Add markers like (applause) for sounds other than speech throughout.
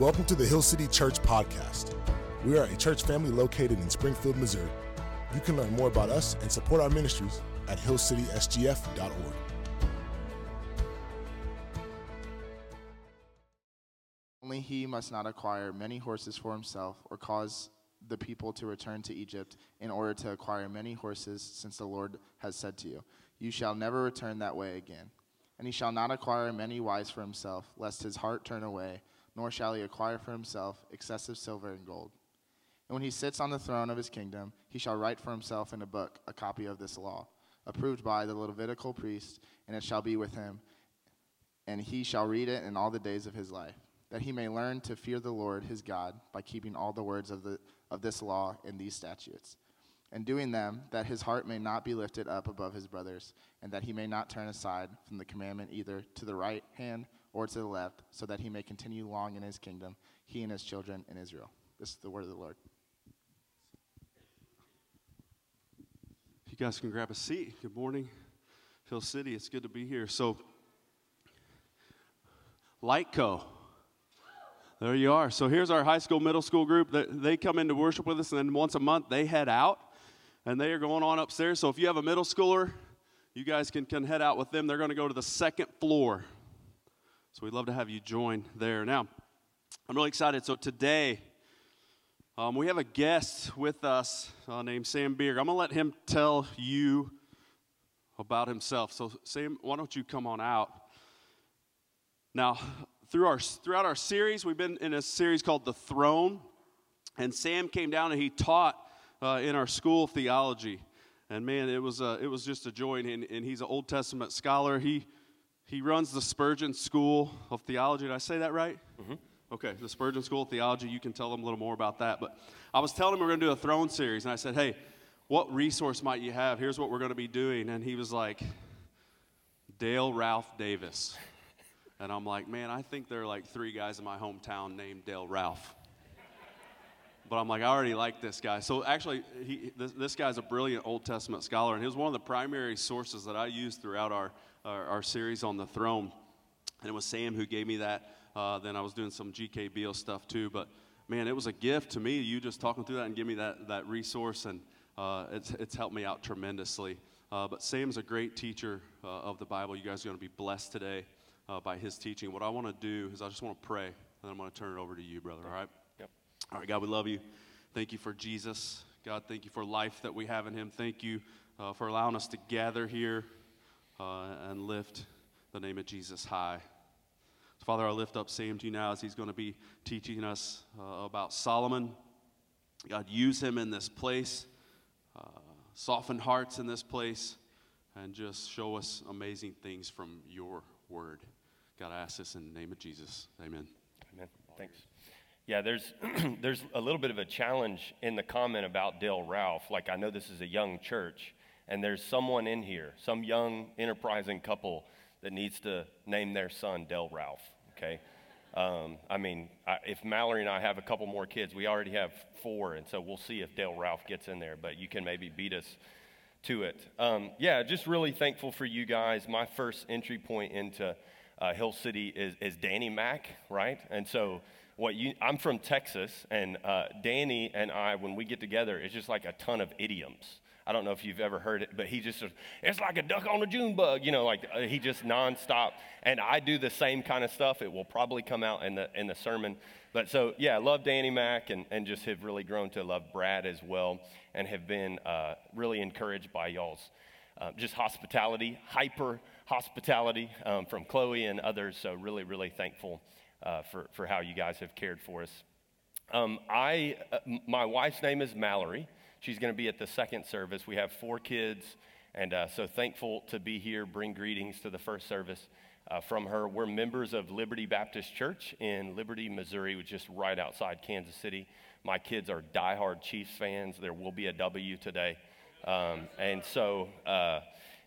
Welcome to the Hill City Church Podcast. We are a church family located in Springfield, Missouri. You can learn more about us and support our ministries at hillcitysgf.org. Only he must not acquire many horses for himself or cause the people to return to Egypt in order to acquire many horses, since the Lord has said to you, You shall never return that way again. And he shall not acquire many wives for himself, lest his heart turn away, nor shall he acquire for himself excessive silver and gold. And when he sits on the throne of his kingdom, he shall write for himself in a book a copy of this law, approved by the Levitical priest, and it shall be with him, and he shall read it in all the days of his life that he may learn to fear the Lord his God by keeping all the words of, the, of this law and these statutes, and doing them, that his heart may not be lifted up above his brothers, and that he may not turn aside from the commandment either to the right hand or to the left, so that he may continue long in his kingdom, he and his children in Israel. This is the word of the Lord. If you guys can grab a seat. Good morning, Hill City. It's good to be here. So, Lightco. There you are. So here's our high school, middle school group. They come into worship with us, and then once a month they head out, and they are going on upstairs. So if you have a middle schooler, you guys can, can head out with them. They're going to go to the second floor. So we'd love to have you join there. Now, I'm really excited. So today, um, we have a guest with us uh, named Sam Bierig. I'm going to let him tell you about himself. So, Sam, why don't you come on out? Now, through our, throughout our series, we've been in a series called The Throne. And Sam came down and he taught uh, in our school theology. And man, it was, uh, it was just a joy. And, and he's an Old Testament scholar. He, he runs the Spurgeon School of Theology. Did I say that right? Mm-hmm. Okay, the Spurgeon School of Theology. You can tell them a little more about that. But I was telling him we we're going to do a throne series. And I said, hey, what resource might you have? Here's what we're going to be doing. And he was like, Dale Ralph Davis. And I'm like, man, I think there are like three guys in my hometown named Dale Ralph. But I'm like, I already like this guy. So actually, he, this, this, guy's a brilliant Old Testament scholar, and he was one of the primary sources that I used throughout our, our, our series on the throne. And it was Sam who gave me that. Uh, then I was doing some G.K. Beale stuff too. But man, it was a gift to me, you just talking through that and give me that, that resource, and uh, it's, it's helped me out tremendously. Uh, but Sam's a great teacher uh, of the Bible. You guys are going to be blessed today uh, by his teaching. What I want to do is I just want to pray, and then I'm going to turn it over to you, brother, all right? Yep. All right, God, we love you. Thank you for Jesus. God, thank you for life that we have in him. Thank you uh, for allowing us to gather here uh, and lift the name of Jesus high. So, Father, I lift up Sam to you now as he's going to be teaching us uh, about Solomon. God, use him in this place, uh, soften hearts in this place, and just show us amazing things from your word. God, I ask this in the name of Jesus. Amen. Amen. Thanks. Yeah, there's (clears throat) there's a little bit of a challenge in the comment about Dale Ralph. Like I know this is a young church, and there's someone in here, some young enterprising couple that needs to name their son Dale Ralph. Okay. Um, I mean, I, if Mallory and I have a couple more kids, we already have four, and so we'll see if Dale Ralph gets in there. But you can maybe beat us to it. Um, yeah, just really thankful for you guys. My first entry point into uh, Hill City is, is Danny Mack, right? And so, what you, I'm from Texas, and uh, Danny and I, when we get together, it's just like a ton of idioms. I don't know if you've ever heard it, but he just, it's like a duck on a June bug, you know, like uh, he just nonstop. And I do the same kind of stuff. It will probably come out in the, in the sermon. But so, yeah, I love Danny Mack and, and just have really grown to love Brad as well and have been uh, really encouraged by y'all's uh, just hospitality, hyper hospitality um, from Chloe and others. So, really, really thankful uh, for, for how you guys have cared for us. Um, I, uh, my wife's name is Mallory. She's going to be at the second service. We have four kids, and uh, so thankful to be here. Bring greetings to the first service. Uh, from her. We're members of Liberty Baptist Church in Liberty, Missouri, which is right outside Kansas City. My kids are diehard Chiefs fans. There will be a W today. Um, and so, uh,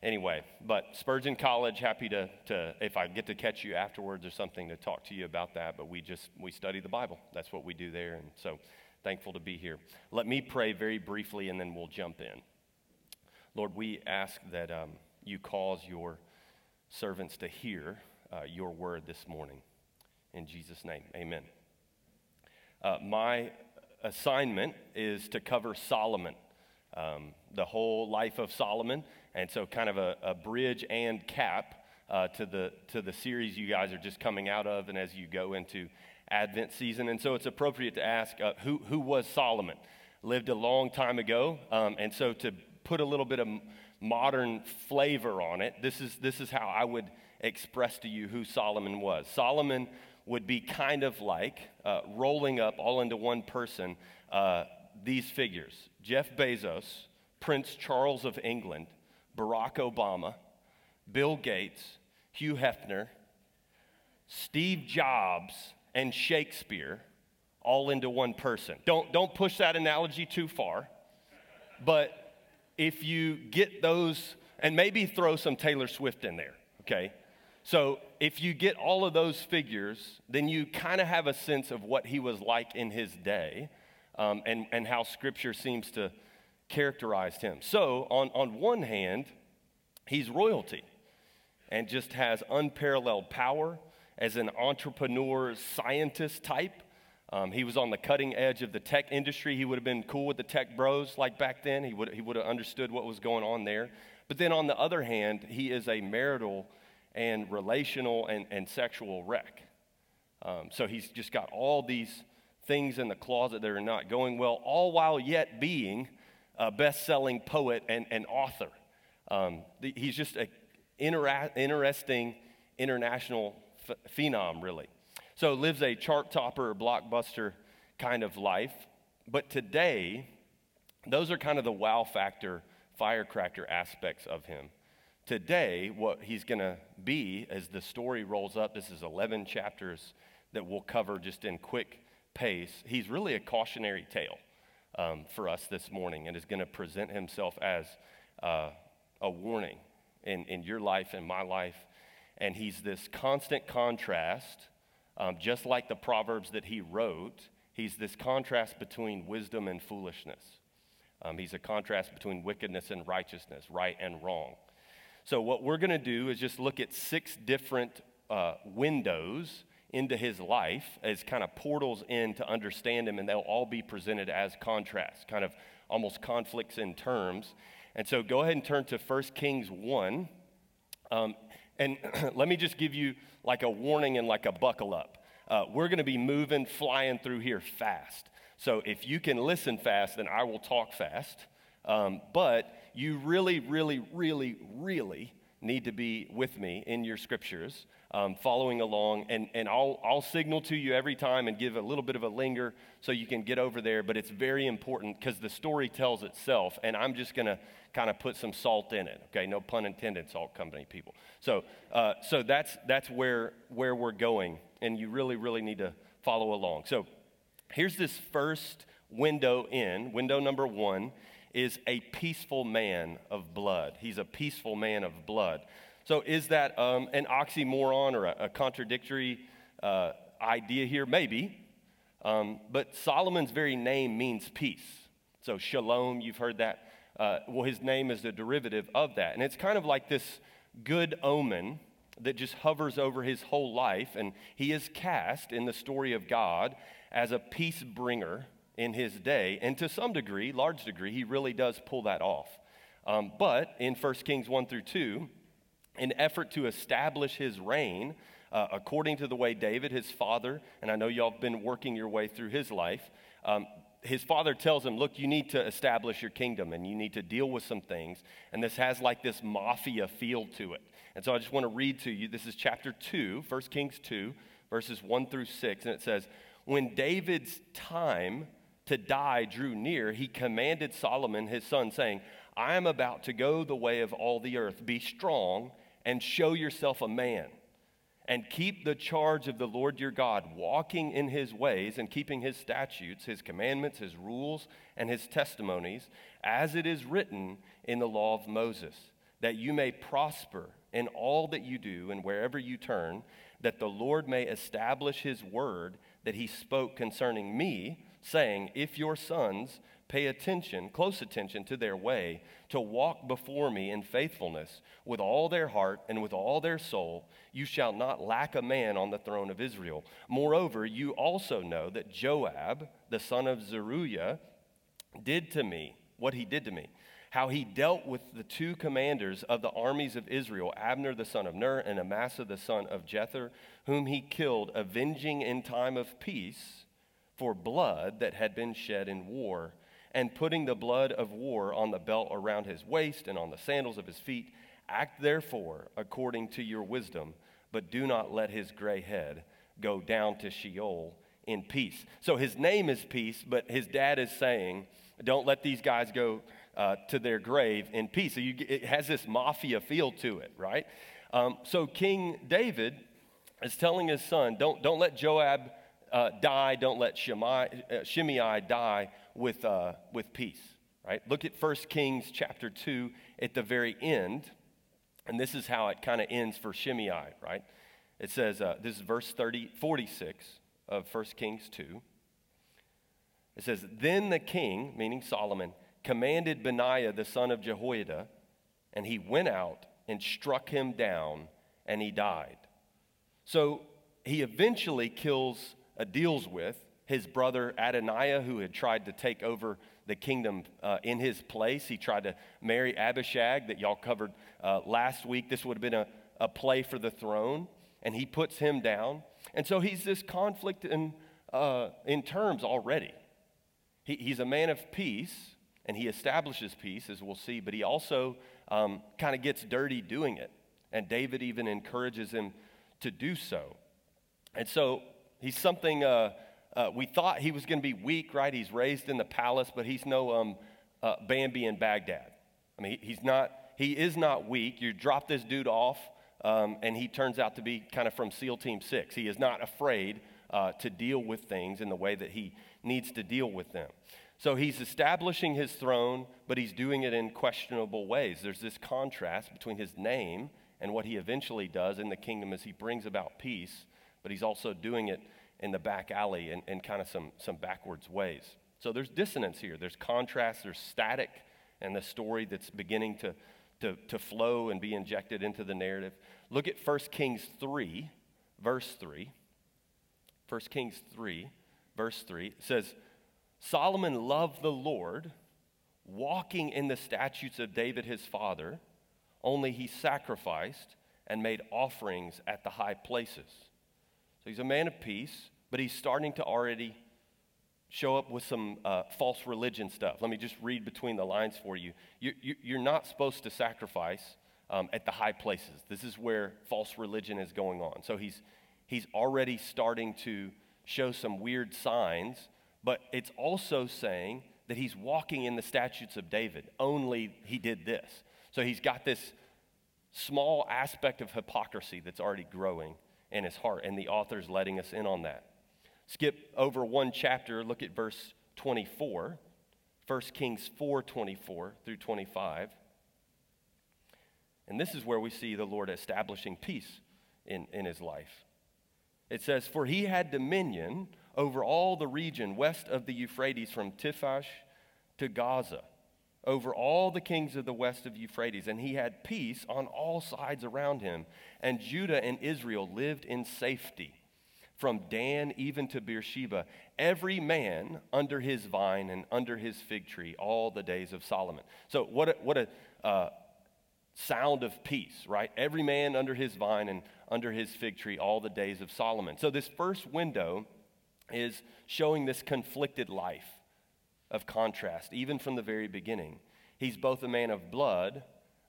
anyway, but Spurgeon College, happy to, to, if I get to catch you afterwards or something, to talk to you about that. But we just, we study the Bible. That's what we do there. And so, thankful to be here. Let me pray very briefly and then we'll jump in. Lord, we ask that um, you cause your servants to hear uh, your word this morning. In Jesus' name, amen. Uh, my assignment is to cover Solomon, um, the whole life of Solomon, and so kind of a, a bridge and cap uh, to the to the series you guys are just coming out of, and as you go into Advent season, and so it's appropriate to ask uh, who who was Solomon? Lived a long time ago, um, and so to put a little bit of modern flavor on it, this is this is how I would express to you who Solomon was. Solomon would be kind of like uh, rolling up all into one person uh, these figures Jeff Bezos, Prince Charles of England, Barack Obama, Bill Gates, Hugh Hefner, Steve Jobs, and Shakespeare all into one person. Don't, don't push that analogy too far, but if you get those, and maybe throw some Taylor Swift in there, okay? So if you get all of those figures, then you kind of have a sense of what he was like in his day um, and, and how scripture seems to characterize him. So, on, on one hand, he's royalty and just has unparalleled power as an entrepreneur, scientist type. Um, he was on the cutting edge of the tech industry. He would have been cool with the tech bros like back then. He would, he would have understood what was going on there. But then on the other hand, he is a marital and relational and, and sexual wreck. Um, so he's just got all these things in the closet that are not going well, all while yet being a best selling poet and, and author. Um, the, he's just an intera- interesting international ph- phenom, really. So lives a chart topper, blockbuster kind of life. But today, those are kind of the wow factor, firecracker aspects of him. Today, what he's going to be as the story rolls up, this is 11 chapters that we'll cover just in quick pace. He's really a cautionary tale um, for us this morning and is going to present himself as uh, a warning in, in your life and my life. And he's this constant contrast, um, just like the Proverbs that he wrote, he's this contrast between wisdom and foolishness. Um, he's a contrast between wickedness and righteousness, right and wrong. So, what we're going to do is just look at six different uh, windows into his life as kind of portals in to understand him, and they'll all be presented as contrasts, kind of almost conflicts in terms. And so, go ahead and turn to 1 Kings 1. Um, and (clears throat) let me just give you like a warning and like a buckle up. Uh, we're going to be moving, flying through here fast. So, if you can listen fast, then I will talk fast. Um, but you really, really, really, really need to be with me in your scriptures, um, following along. And, and I'll, I'll signal to you every time and give a little bit of a linger so you can get over there. But it's very important because the story tells itself. And I'm just going to kind of put some salt in it. Okay, no pun intended, salt company people. So, uh, so that's, that's where, where we're going. And you really, really need to follow along. So here's this first window in, window number one is a peaceful man of blood. He's a peaceful man of blood. So, is that um, an oxymoron or a, a contradictory uh, idea here? Maybe. Um, but Solomon's very name means peace. So, shalom, you've heard that. Uh, well, his name is the derivative of that. And it's kind of like this good omen that just hovers over his whole life. And he is cast in the story of God as a peace bringer in his day. And to some degree, large degree, he really does pull that off. Um, but in 1 Kings 1 through 2, in effort to establish his reign, uh, according to the way David, his father, and I know y'all have been working your way through his life, um, his father tells him, Look, you need to establish your kingdom and you need to deal with some things. And this has like this mafia feel to it. And so I just want to read to you this is chapter 2, 1 Kings 2, verses 1 through 6. And it says, When David's time to die drew near, he commanded Solomon, his son, saying, I am about to go the way of all the earth. Be strong and show yourself a man, and keep the charge of the Lord your God, walking in his ways and keeping his statutes, his commandments, his rules, and his testimonies, as it is written in the law of Moses, that you may prosper in all that you do and wherever you turn, that the Lord may establish his word that he spoke concerning me saying, If your sons Pay attention, close attention to their way, to walk before me in faithfulness with all their heart and with all their soul. You shall not lack a man on the throne of Israel. Moreover, you also know that Joab, the son of Zeruiah, did to me what he did to me. How he dealt with the two commanders of the armies of Israel, Abner the son of Ner and Amasa the son of Jether, whom he killed, avenging in time of peace for blood that had been shed in war and putting the blood of war on the belt around his waist and on the sandals of his feet. Act therefore according to your wisdom, but do not let his gray head go down to Sheol in peace. So his name is peace, but his dad is saying, don't let these guys go uh, to their grave in peace. So you, it has this mafia feel to it, right? Um, so King David is telling his son, don't, don't let Joab uh, die, don't let Shimei, uh, Shimei die with, uh, with peace, right? Look at 1 Kings chapter 2 at the very end, and this is how it kind of ends for Shimei, right? It says, uh, this is verse 30, 46 of 1 Kings 2. It says, Then the king, meaning Solomon, commanded Benaiah the son of Jehoiada, and he went out and struck him down, and he died. So he eventually kills, uh, deals with his brother Adonijah, who had tried to take over the kingdom uh, in his place. He tried to marry Abishag, that y'all covered uh, last week. This would have been a, a play for the throne, and he puts him down. And so he's this conflict in, uh, in terms already. He, he's a man of peace, and he establishes peace, as we'll see, but he also um, kind of gets dirty doing it. And David even encourages him to do so. And so he's something uh, we thought he was going to be weak, right? He's raised in the palace, but he's no um, uh, Bambi in Baghdad. I mean, he, he's not, he is not weak. You drop this dude off, um, and he turns out to be kind of from SEAL Team 6. He is not afraid uh, to deal with things in the way that he needs to deal with them. So he's establishing his throne, but he's doing it in questionable ways. There's this contrast between his name and what he eventually does in the kingdom as he brings about peace, but he's also doing it in the back alley in kind of some, some backwards ways. So there's dissonance here. There's contrast, there's static, and the story that's beginning to, to, to flow and be injected into the narrative. Look at 1 Kings 3, verse 3. 1 Kings 3, verse 3 it says, Solomon loved the Lord, walking in the statutes of David his father, only he sacrificed and made offerings at the high places. So he's a man of peace, but he's starting to already show up with some uh, false religion stuff. Let me just read between the lines for you. you, you are not supposed to sacrifice um, at the high places. This is where false religion is going on. So he's, he's already starting to show some weird signs, but it's also saying that he's walking in the statutes of David, only he did this. So he's got this small aspect of hypocrisy that's already growing in his heart. And the author's letting us in on that. Skip over one chapter, look at verse 24, 1 Kings 4 24 through 25. And this is where we see the Lord establishing peace in, in his life. It says, For he had dominion over all the region west of the Euphrates from Tiphsah to Gaza over all the kings of the west of Euphrates, and he had peace on all sides around him. And Judah and Israel lived in safety from Dan even to Beersheba, every man under his vine and under his fig tree all the days of Solomon. So, what a, what a uh, sound of peace, right? Every man under his vine and under his fig tree all the days of Solomon. So, this first window is showing this conflicted life of contrast, even from the very beginning. He's both a man of blood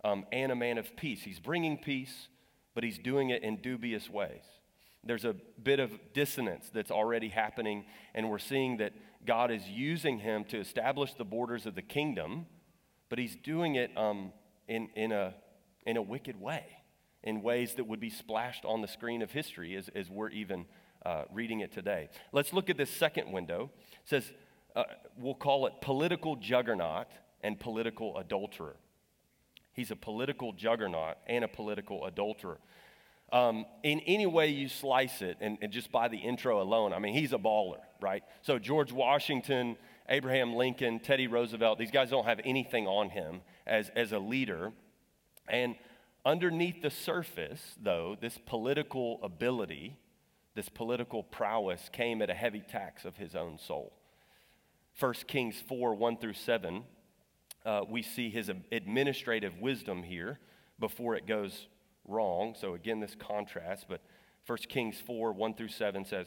um, and a man of peace. He's bringing peace, but he's doing it in dubious ways. There's a bit of dissonance that's already happening, and we're seeing that God is using him to establish the borders of the kingdom, but he's doing it um, in, in, a, in a wicked way, in ways that would be splashed on the screen of history as, as we're even uh, reading it today. Let's look at this second window. It says, uh, we'll call it political juggernaut and political adulterer. He's a political juggernaut and a political adulterer. Um, in any way you slice it, and, and, just by the intro alone, I mean, he's a baller, right? So, George Washington, Abraham Lincoln, Teddy Roosevelt, these guys don't have anything on him as, as a leader. And underneath the surface, though, this political ability, this political prowess came at a heavy tax of his own soul. 1 Kings 4 1 through 7, uh, we see his administrative wisdom here before it goes wrong. So, again, this contrast, but 1 Kings 4 1 through 7 says,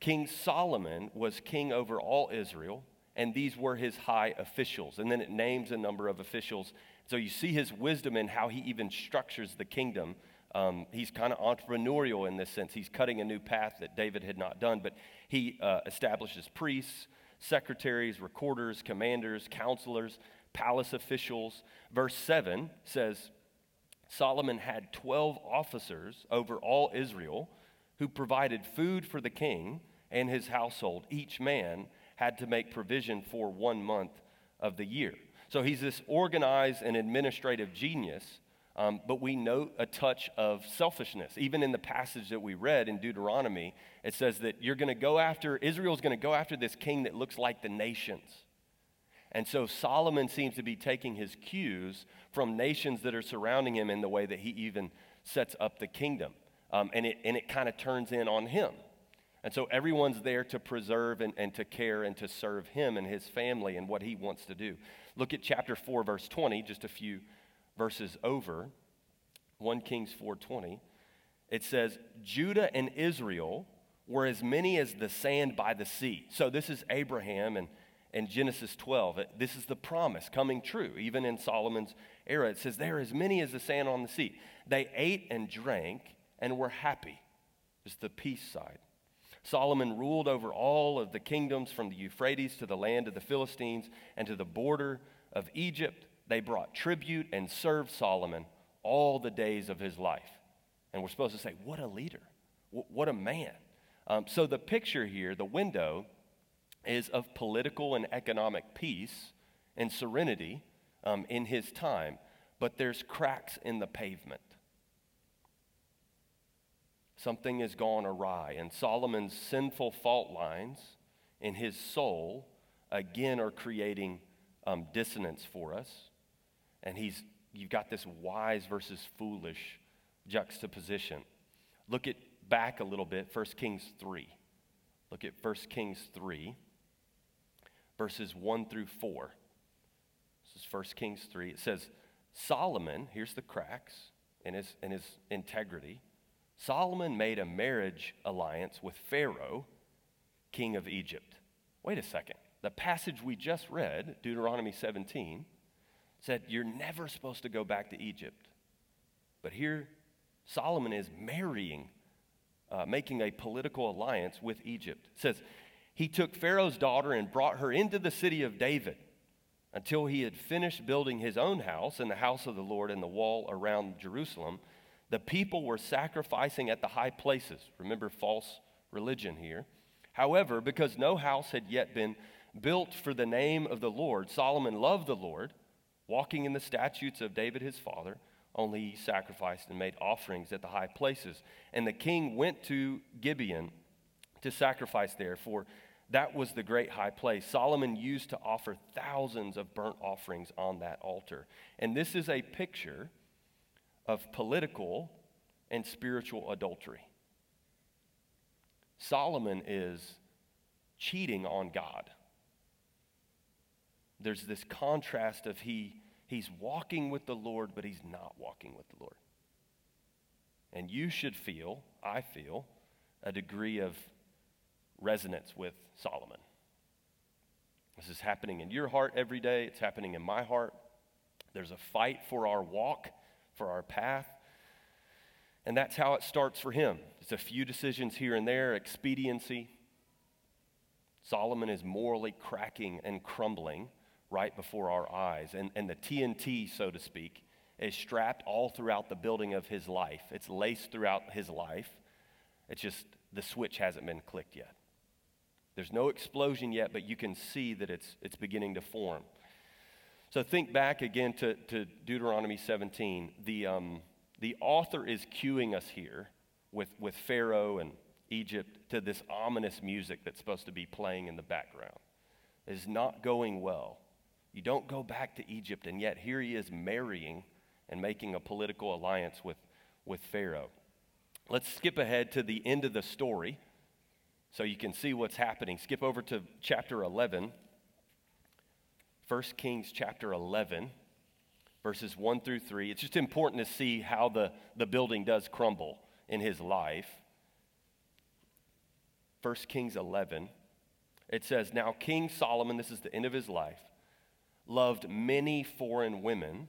King Solomon was king over all Israel, and these were his high officials. And then it names a number of officials. So you see his wisdom in how he even structures the kingdom. Um, he's kind of entrepreneurial in this sense. He's cutting a new path that David had not done, but he uh, establishes priests, secretaries, recorders, commanders, counselors, palace officials. Verse 7 says Solomon had 12 officers over all Israel who provided food for the king and his household. Each man had to make provision for one month of the year. So he's this organized and administrative genius, um, but we note a touch of selfishness. Even in the passage that we read in Deuteronomy, it says that you're going to go after, Israel's going to go after this king that looks like the nations. And so Solomon seems to be taking his cues from nations that are surrounding him in the way that he even sets up the kingdom. Um, and it, and it kind of turns in on him. And so everyone's there to preserve and, and to care and to serve him and his family and what he wants to do. Look at chapter 4, verse 20, just a few verses over. 1 Kings 4:20. It says, Judah and Israel were as many as the sand by the sea. So this is Abraham and, and Genesis 12. This is the promise coming true, even in Solomon's era. It says, They're as many as the sand on the sea. They ate and drank and were happy. It's the peace side. Solomon ruled over all of the kingdoms from the Euphrates to the land of the Philistines and to the border of Egypt. They brought tribute and served Solomon all the days of his life. And we're supposed to say, what a leader, what a man. Um, so the picture here, the window, is of political and economic peace and serenity um, in his time, but there's cracks in the pavement something has gone awry. And Solomon's sinful fault lines in his soul, again, are creating um, dissonance for us. And he's, you've got this wise versus foolish juxtaposition. Look at back a little bit, 1 Kings 3. Look at 1 Kings 3, verses 1 through 4. This is 1 Kings 3. It says, Solomon, here's the cracks in his, in his integrity. Solomon made a marriage alliance with Pharaoh, king of Egypt. Wait a second. The passage we just read, Deuteronomy 17, said you're never supposed to go back to Egypt. But here, Solomon is marrying, uh, making a political alliance with Egypt. It says, he took Pharaoh's daughter and brought her into the city of David until he had finished building his own house and the house of the Lord and the wall around Jerusalem. The people were sacrificing at the high places. Remember, false religion here. However, because no house had yet been built for the name of the Lord, Solomon loved the Lord, walking in the statutes of David his father. Only he sacrificed and made offerings at the high places. And the king went to Gibeon to sacrifice there, for that was the great high place. Solomon used to offer thousands of burnt offerings on that altar. And this is a picture of political and spiritual adultery. Solomon is cheating on God. There's this contrast of he, he's walking with the Lord, but he's not walking with the Lord. And you should feel, I feel, a degree of resonance with Solomon. This is happening in your heart every day, it's happening in my heart. There's a fight for our walk for our path. And that's how it starts for him. It's a few decisions here and there, expediency. Solomon is morally cracking and crumbling right before our eyes. And, and the TNT, so to speak, is strapped all throughout the building of his life. It's laced throughout his life. It's just the switch hasn't been clicked yet. There's no explosion yet, but you can see that it's, it's beginning to form. So think back again to, to Deuteronomy 17. The, um, the author is cueing us here with, with Pharaoh and Egypt to this ominous music that's supposed to be playing in the background. It is not going well. You don't go back to Egypt, and yet here he is marrying and making a political alliance with, with Pharaoh. Let's skip ahead to the end of the story so you can see what's happening. Skip over to chapter 11, 1 Kings chapter 11, verses 1 through 3. It's just important to see how the, the building does crumble in his life. 1 Kings 11, it says, Now King Solomon, this is the end of his life, loved many foreign women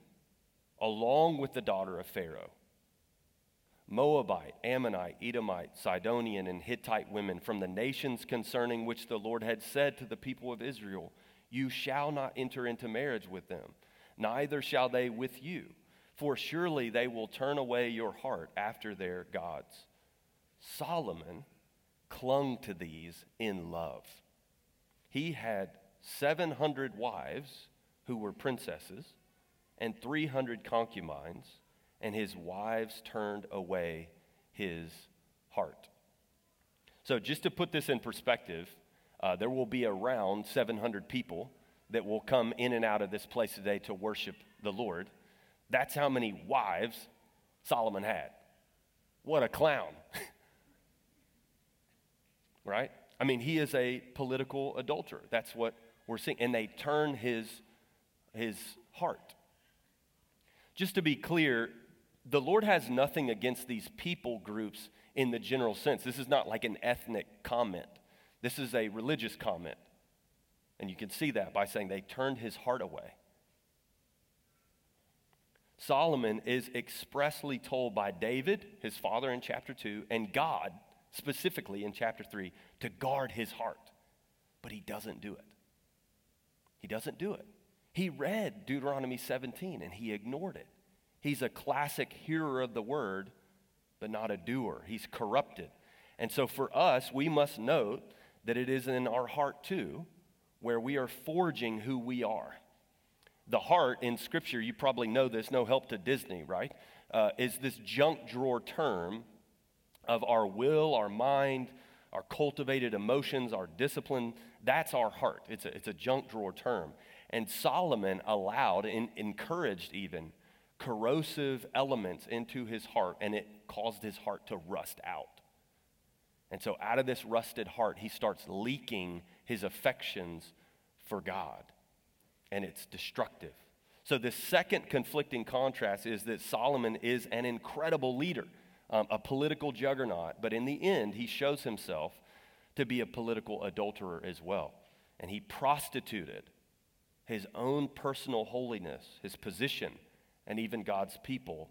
along with the daughter of Pharaoh. Moabite, Ammonite, Edomite, Sidonian, and Hittite women from the nations concerning which the Lord had said to the people of Israel, You shall not enter into marriage with them, neither shall they with you, for surely they will turn away your heart after their gods. Solomon clung to these in love. He had 700 wives who were princesses and 300 concubines and his wives turned away his heart. So, just to put this in perspective, uh, there will be around 700 people that will come in and out of this place today to worship the Lord. That's how many wives Solomon had. What a clown. (laughs) right? I mean, he is a political adulterer. That's what we're seeing. And they turn his, his heart. Just to be clear, the Lord has nothing against these people groups in the general sense. This is not like an ethnic comment, this is a religious comment. And you can see that by saying they turned his heart away. Solomon is expressly told by David, his father in chapter 2, and God specifically in chapter 3 to guard his heart. But he doesn't do it. He doesn't do it. He read Deuteronomy 17 and he ignored it. He's a classic hearer of the word, but not a doer. He's corrupted. And so for us, we must note that it is in our heart too where we are forging who we are. The heart in Scripture, you probably know this, no help to Disney, right? Uh, is this junk drawer term of our will, our mind, our cultivated emotions, our discipline. That's our heart. It's a, it's a junk drawer term. And Solomon allowed and encouraged even corrosive elements into his heart, and it caused his heart to rust out. And so, out of this rusted heart, he starts leaking his affections for God, and it's destructive. So, the second conflicting contrast is that Solomon is an incredible leader, um, a political juggernaut, but in the end, he shows himself to be a political adulterer as well. And he prostituted his own personal holiness, his position, and even God's people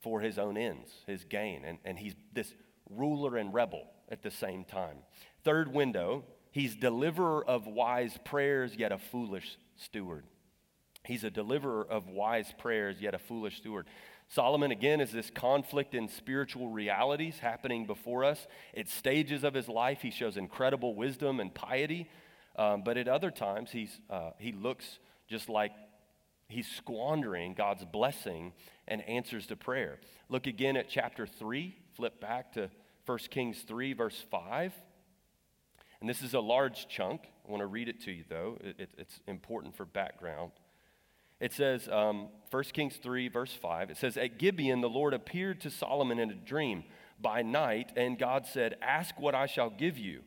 for his own ends, his gain. And, and he's this ruler and rebel at the same time. Third window, he's deliverer of wise prayers, yet a foolish steward. He's a deliverer of wise prayers, yet a foolish steward. Solomon, again, is this conflict in spiritual realities happening before us. At stages of his life, he shows incredible wisdom and piety, um, but at other times, he's, uh, he looks just like he's squandering God's blessing and answers to prayer. Look again at chapter 3, flip back to 1 Kings 3, verse 5. And this is a large chunk. I want to read it to you, though. It, it, it's important for background. It says, um, 1 Kings 3, verse 5, it says, At Gibeon, the Lord appeared to Solomon in a dream by night, and God said, Ask what I shall give you.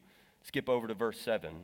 Skip over to verse 7.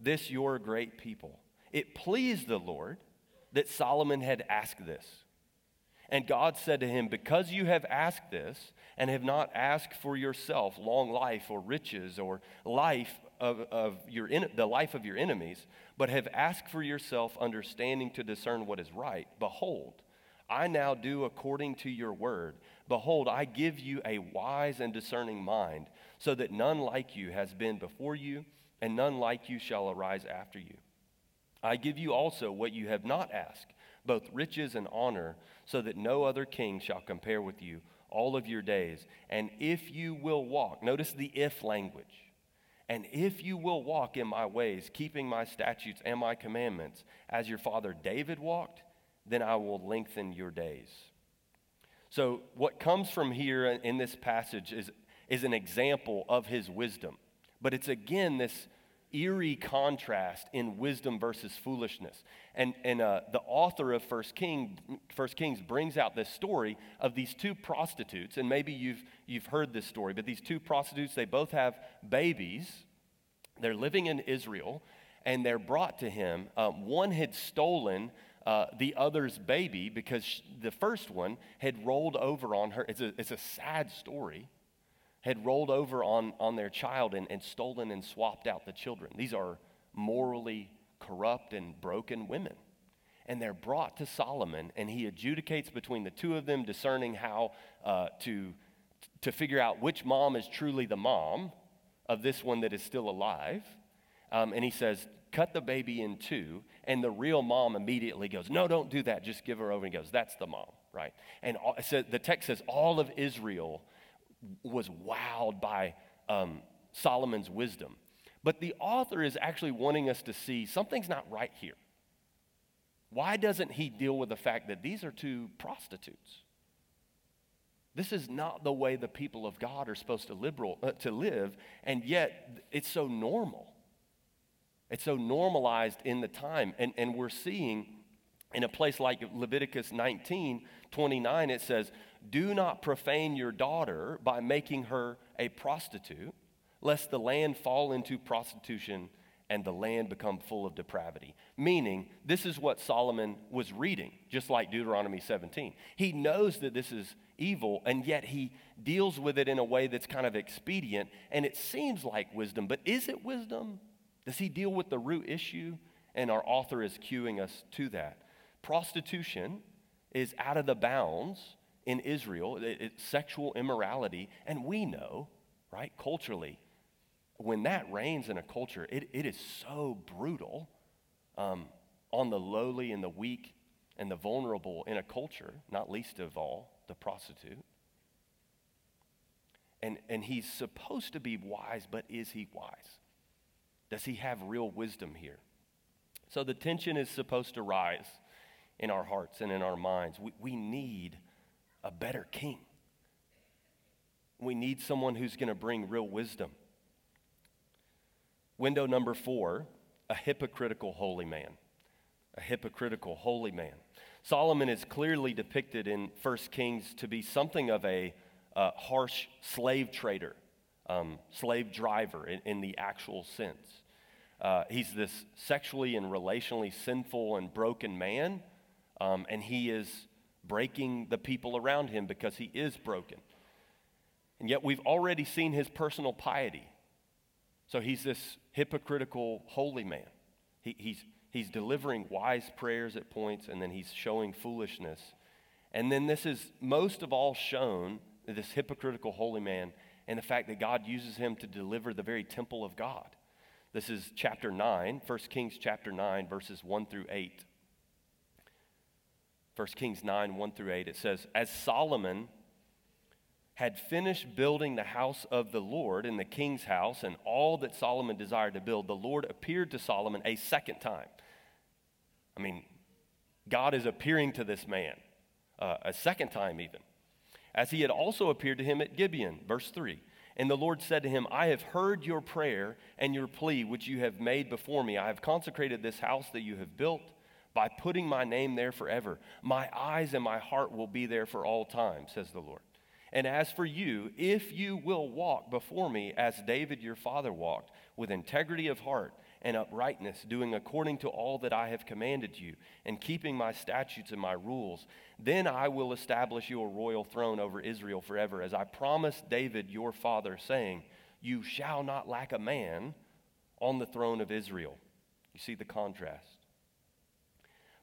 this your great people? It pleased the Lord that Solomon had asked this. And God said to him, Because you have asked this and have not asked for yourself long life or riches or life of, of your, the life of your enemies, but have asked for yourself understanding to discern what is right, behold, I now do according to your word. Behold, I give you a wise and discerning mind, so that none like you has been before you, and none like you shall arise after you. I give you also what you have not asked, both riches and honor, so that no other king shall compare with you all of your days. And if you will walk, notice the if language. And if you will walk in my ways, keeping my statutes and my commandments, as your father David walked, then I will lengthen your days. So, what comes from here in this passage is, is an example of his wisdom. But it's again this eerie contrast in wisdom versus foolishness. And, and uh, the author of First, King, First Kings brings out this story of these two prostitutes. And maybe you've, you've heard this story, but these two prostitutes, they both have babies. They're living in Israel, and they're brought to him. Um, one had stolen uh, the other's baby because the first one had rolled over on her. It's a, it's a sad story had rolled over on, on their child and, and stolen and swapped out the children. These are morally corrupt and broken women. And they're brought to Solomon, and he adjudicates between the two of them, discerning how uh, to, to figure out which mom is truly the mom of this one that is still alive. Um, and he says, Cut the baby in two. And the real mom immediately goes, No, don't do that. Just give her over. And goes, That's the mom, right? And all, so the text says, All of Israel was wowed by um, Solomon's wisdom. But the author is actually wanting us to see something's not right here. Why doesn't he deal with the fact that these are two prostitutes? This is not the way the people of God are supposed to, liberal, uh, to live, and yet it's so normal. It's so normalized in the time. And, and we're seeing in a place like Leviticus 19 29, it says, do not profane your daughter by making her a prostitute, lest the land fall into prostitution and the land become full of depravity. Meaning, this is what Solomon was reading, just like Deuteronomy 17. He knows that this is evil, and yet he deals with it in a way that's kind of expedient, and it seems like wisdom, but is it wisdom? Does he deal with the root issue? And our author is cueing us to that. Prostitution is out of the bounds in Israel, it's sexual immorality. And we know, right, culturally, when that reigns in a culture, it, it is so brutal um, on the lowly and the weak and the vulnerable in a culture, not least of all the prostitute. And, and he's supposed to be wise, but is he wise? Does he have real wisdom here? So the tension is supposed to rise in our hearts and in our minds. We, we need a better king. We need someone who's going to bring real wisdom. Window number four a hypocritical holy man. A hypocritical holy man. Solomon is clearly depicted in 1 Kings to be something of a uh, harsh slave trader, um, slave driver in, in, the actual sense. Uh, he's this sexually and relationally sinful and broken man, um, and he is breaking the people around him because he is broken. And yet we've already seen his personal piety. So he's this hypocritical holy man. He, he's, he's delivering wise prayers at points, and then he's showing foolishness. And then this is most of all shown, this hypocritical holy man, and the fact that God uses him to deliver the very temple of God. This is chapter 9, 1 Kings chapter 9, verses 1 through 8. 1 Kings 9, 1 through 8, it says, As Solomon had finished building the house of the Lord in the king's house and all that Solomon desired to build, the Lord appeared to Solomon a second time. I mean, God is appearing to this man uh, a second time, even. As he had also appeared to him at Gibeon, verse 3. And the Lord said to him, I have heard your prayer and your plea which you have made before me. I have consecrated this house that you have built by putting my name there forever. My eyes and my heart will be there for all time, says the Lord. And as for you, if you will walk before me as David your father walked, with integrity of heart and uprightness, doing according to all that I have commanded you, and keeping my statutes and my rules, then I will establish your royal throne over Israel forever, as I promised David your father, saying, You shall not lack a man on the throne of Israel. You see the contrast.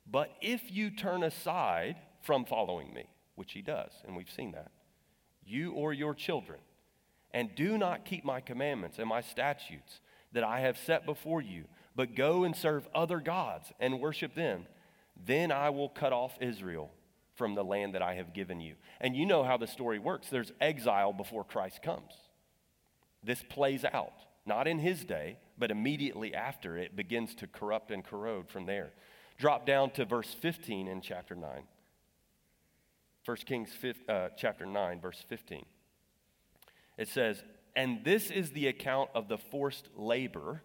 But if you turn aside from following me, which he does, and we've seen that, you or your children, and do not keep my commandments and my statutes that I have set before you, but go and serve other gods and worship them. Then I will cut off Israel from the land that I have given you. And you know how the story works there's exile before Christ comes. This plays out, not in his day, but immediately after it begins to corrupt and corrode from there. Drop down to verse 15 in chapter 9. 1 Kings 5, uh, chapter 9, verse 15. It says, And this is the account of the forced labor,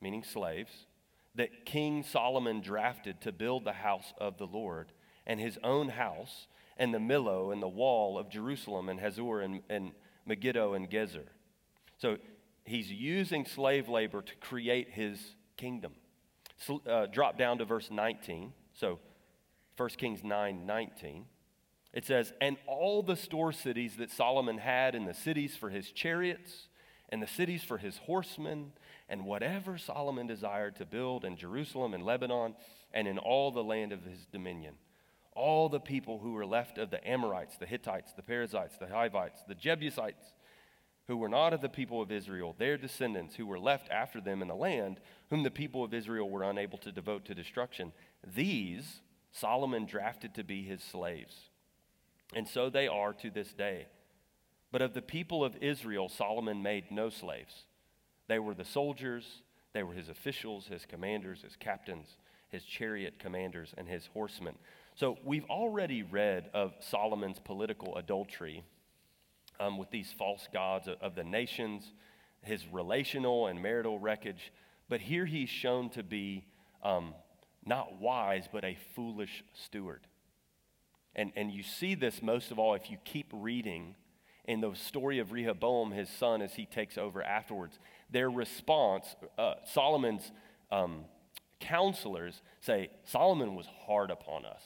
meaning slaves, that King Solomon drafted to build the house of the Lord and his own house and the Millo and the wall of Jerusalem and Hazor and, and Megiddo and Gezer. So he's using slave labor to create his kingdom. Uh, drop down to verse 19. So 1 Kings 9 19. It says, And all the store cities that Solomon had, and the cities for his chariots, and the cities for his horsemen, and whatever Solomon desired to build in Jerusalem and Lebanon, and in all the land of his dominion. All the people who were left of the Amorites, the Hittites, the Perizzites, the Hivites, the Jebusites, who were not of the people of Israel, their descendants who were left after them in the land, whom the people of Israel were unable to devote to destruction, these Solomon drafted to be his slaves. And so they are to this day. But of the people of Israel, Solomon made no slaves. They were the soldiers, they were his officials, his commanders, his captains, his chariot commanders, and his horsemen. So we've already read of Solomon's political adultery um, with these false gods of, the nations, his relational and marital wreckage. But here he's shown to be um, not wise, but a foolish steward. And, and you see this most of all if you keep reading in the story of Rehoboam, his son, as he takes over afterwards. Their response, uh, Solomon's um, counselors say, Solomon was hard upon us.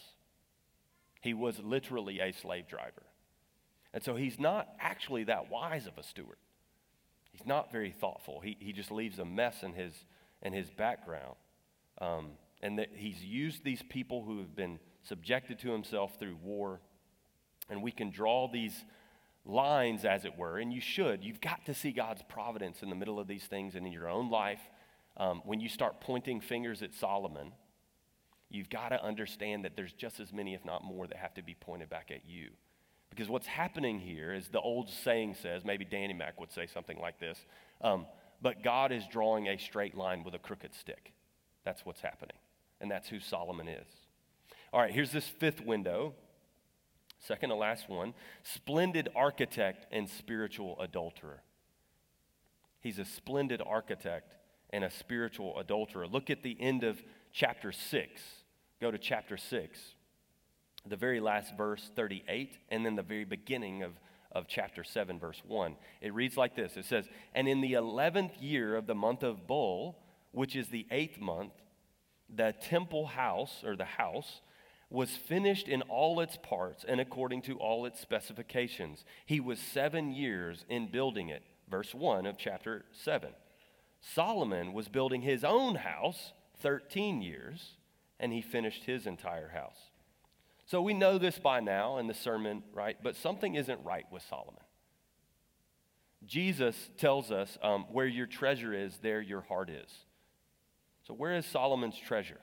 He was literally a slave driver. And so he's not actually that wise of a steward. He's not very thoughtful. He, he just leaves a mess in his, in his background. Um, and that he's used these people who have been subjected to himself through war. And we can draw these lines, as it were, and you should. You've got to see God's providence in the middle of these things and in your own life. Um, when you start pointing fingers at Solomon, you've got to understand that there's just as many, if not more, that have to be pointed back at you. Because what's happening here is the old saying says, maybe Danny Mac would say something like this, um, but God is drawing a straight line with a crooked stick. That's what's happening. And that's who Solomon is. All right, here's this fifth window. Second to last one splendid architect and spiritual adulterer. He's a splendid architect and a spiritual adulterer. Look at the end of chapter 6. Go to chapter 6 the very last verse 38 and then the very beginning of, of chapter 7 verse 1 it reads like this. It says and in the 11th year of the month of Bul which is the eighth month the temple house or the house was finished in all its parts and according to all its specifications. He was seven years in building it. Verse 1 of chapter 7 solomon was building his own house 13 years and he finished his entire house so we know this by now in the sermon, right? But something isn't right with Solomon. Jesus tells us um, where your treasure is, there your heart is. So, where is Solomon's treasure?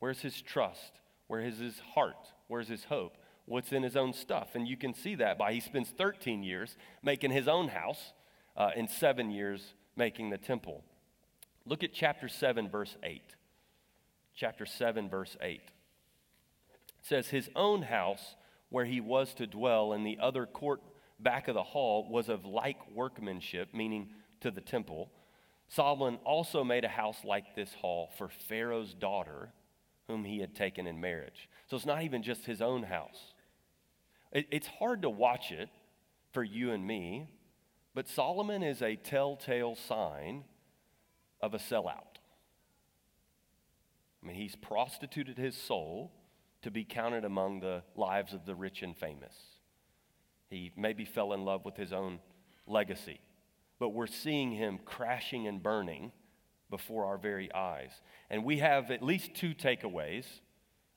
Where's his trust? Where is his heart? Where's his hope? What's in his own stuff? And you can see that by he spends 13 years making his own house uh, and seven years making the temple. Look at chapter 7, verse 8. Chapter 7, verse 8 says his own house where he was to dwell in the other court back of the hall was of like workmanship, meaning to the temple. Solomon also made a house like this hall for Pharaoh's daughter, whom he had taken in marriage. So it's not even just his own house. It, it's hard to watch it for you and me, but Solomon is a telltale sign of a sellout. I mean, he's prostituted his soul to be counted among the lives of the rich and famous. He maybe fell in love with his own legacy, but we're seeing him crashing and burning before our very eyes. And we have at least two takeaways.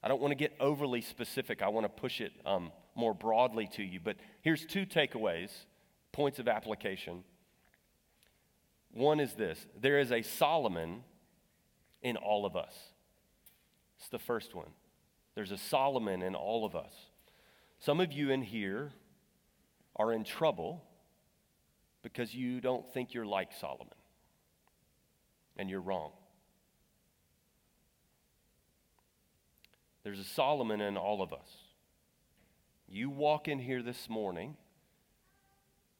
I don't want to get overly specific, I want to push it um, more broadly to you, but here's two takeaways, points of application. One is this there is a Solomon in all of us. It's the first one. There's a Solomon in all of us. Some of you in here are in trouble because you don't think you're like Solomon. And you're wrong. There's a Solomon in all of us. You walk in here this morning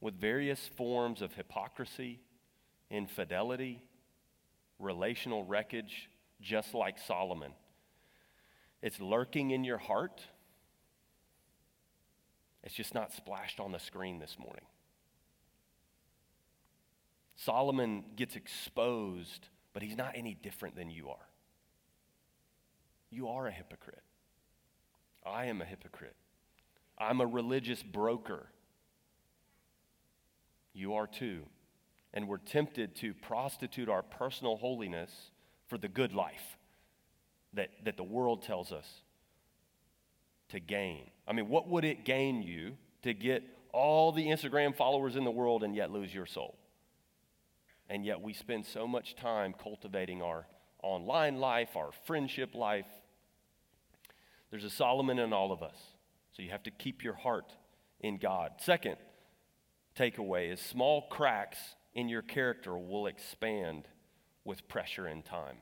with various forms of hypocrisy, infidelity, relational wreckage, just like Solomon. It's lurking in your heart. It's just not splashed on the screen this morning. Solomon gets exposed, but he's not any different than you are. You are a hypocrite. I am a hypocrite. I'm a religious broker. You are too. And we're tempted to prostitute our personal holiness for the good life that, that the world tells us to gain. I mean, what would it gain you to get all the Instagram followers in the world and yet lose your soul? And yet we spend so much time cultivating our online life, our friendship life. There's a Solomon in all of us. So you have to keep your heart in God. Second takeaway is small cracks in your character will expand with pressure and time.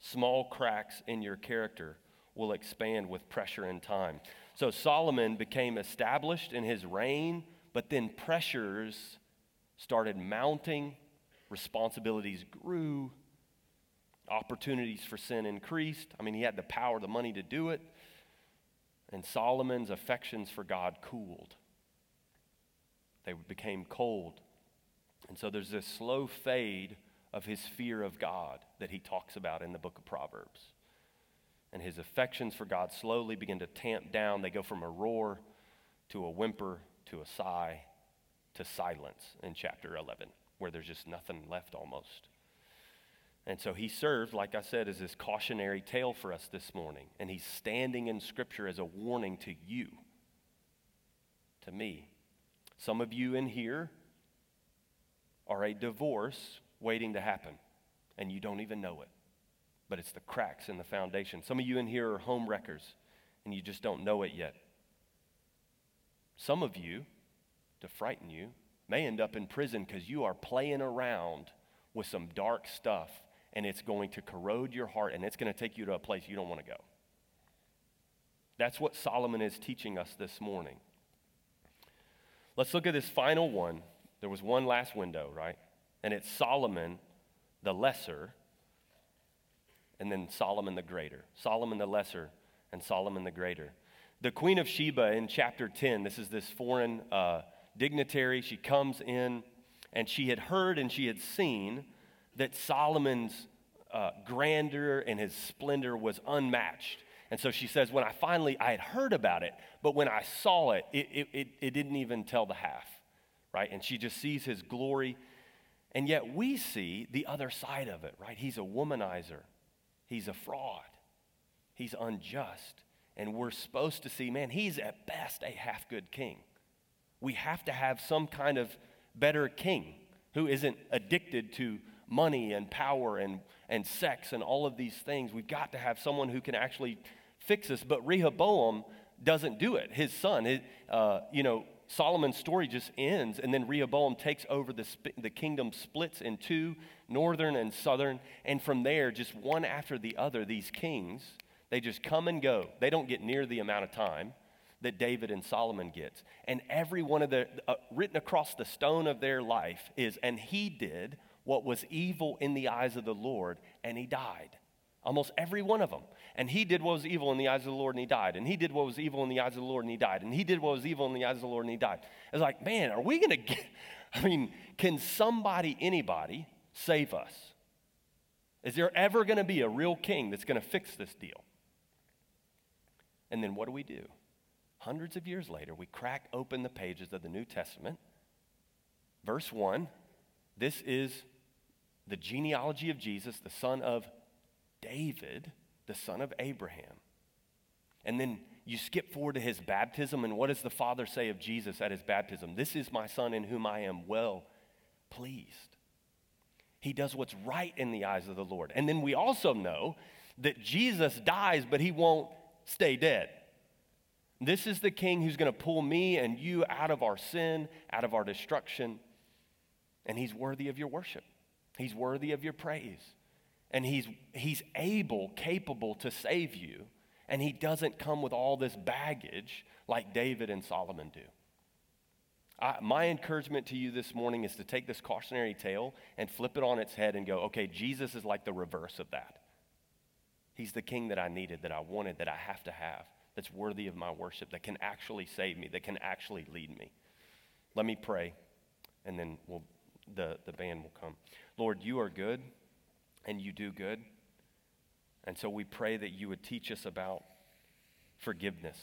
Small cracks in your character will expand with pressure and time. So Solomon became established in his reign, but then pressures started mounting, responsibilities grew, opportunities for sin increased. I mean, he had the power, the money to do it. And Solomon's affections for God cooled. They became cold. And so there's this slow fade of his fear of God that he talks about in the book of Proverbs. And his affections for God slowly begin to tamp down. They go from a roar to a whimper to a sigh to silence in chapter 11, where there's just nothing left almost. And so he served, like I said, as this cautionary tale for us this morning. And he's standing in Scripture as a warning to you, to me. Some of you in here are a divorce waiting to happen, and you don't even know it. But it's the cracks in the foundation. Some of you in here are home wreckers, and you just don't know it yet. Some of you, to frighten you, may end up in prison because you are playing around with some dark stuff, and it's going to corrode your heart, and it's going to take you to a place you don't want to go. That's what Solomon is teaching us this morning. Let's look at this final one there was one last window, right? And it's Solomon the lesser, and then Solomon the greater. Solomon the lesser and Solomon the greater. The Queen of Sheba in chapter 10, this is this foreign uh, dignitary. She comes in and she had heard and she had seen that Solomon's uh, grandeur and his splendor was unmatched. And so she says, when I finally, I had heard about it, but when I saw it, it, it, it, it didn't even tell the half right? And she just sees his glory. And yet we see the other side of it, right? He's a womanizer, he's a fraud, he's unjust. And we're supposed to see, man, he's at best a half good king. We have to have some kind of better king who isn't addicted to money and power and, and sex and all of these things. We've got to have someone who can actually fix us. But Rehoboam doesn't do it. His son, uh, you know, Solomon's story just ends, and then Rehoboam takes over the, the kingdom, splits in two, northern and southern, and from there, just one after the other, these kings, they just come and go. They don't get near the amount of time that David and Solomon gets. And every one of the, uh, written across the stone of their life is, and he did what was evil in the eyes of the Lord, and he died. Almost every one of them. And he did what was evil in the eyes of the Lord and he died. And he did what was evil in the eyes of the Lord and he died. And he did what was evil in the eyes of the Lord and he died. It's like, man, are we going to get, (laughs) I mean, can somebody, anybody, save us? Is there ever going to be a real king that's going to fix this deal? And then what do we do? Hundreds of years later, we crack open the pages of the New Testament. Verse 1 this is the genealogy of Jesus, the son of David, the son of Abraham. And then you skip forward to his baptism, and what does the Father say of Jesus at his baptism? This is my son in whom I am well pleased. He does what's right in the eyes of the Lord. And then we also know that Jesus dies, but he won't stay dead. This is the king who's going to pull me and you out of our sin, out of our destruction. And he's worthy of your worship. He's worthy of your praise. And he's, he's able, capable to save you. And he doesn't come with all this baggage like David and Solomon do. I, my encouragement to you this morning is to take this cautionary tale and flip it on its head and go, okay, Jesus is like the reverse of that. He's the king that I needed, that I wanted, that I have to have, that's worthy of my worship, that can actually save me, that can actually lead me. Let me pray, and then we'll, the, the band will come. Lord, you are good, and you do good. And so we pray that you would teach us about forgiveness,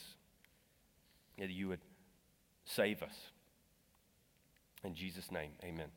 that you would save us. In Jesus' name, amen.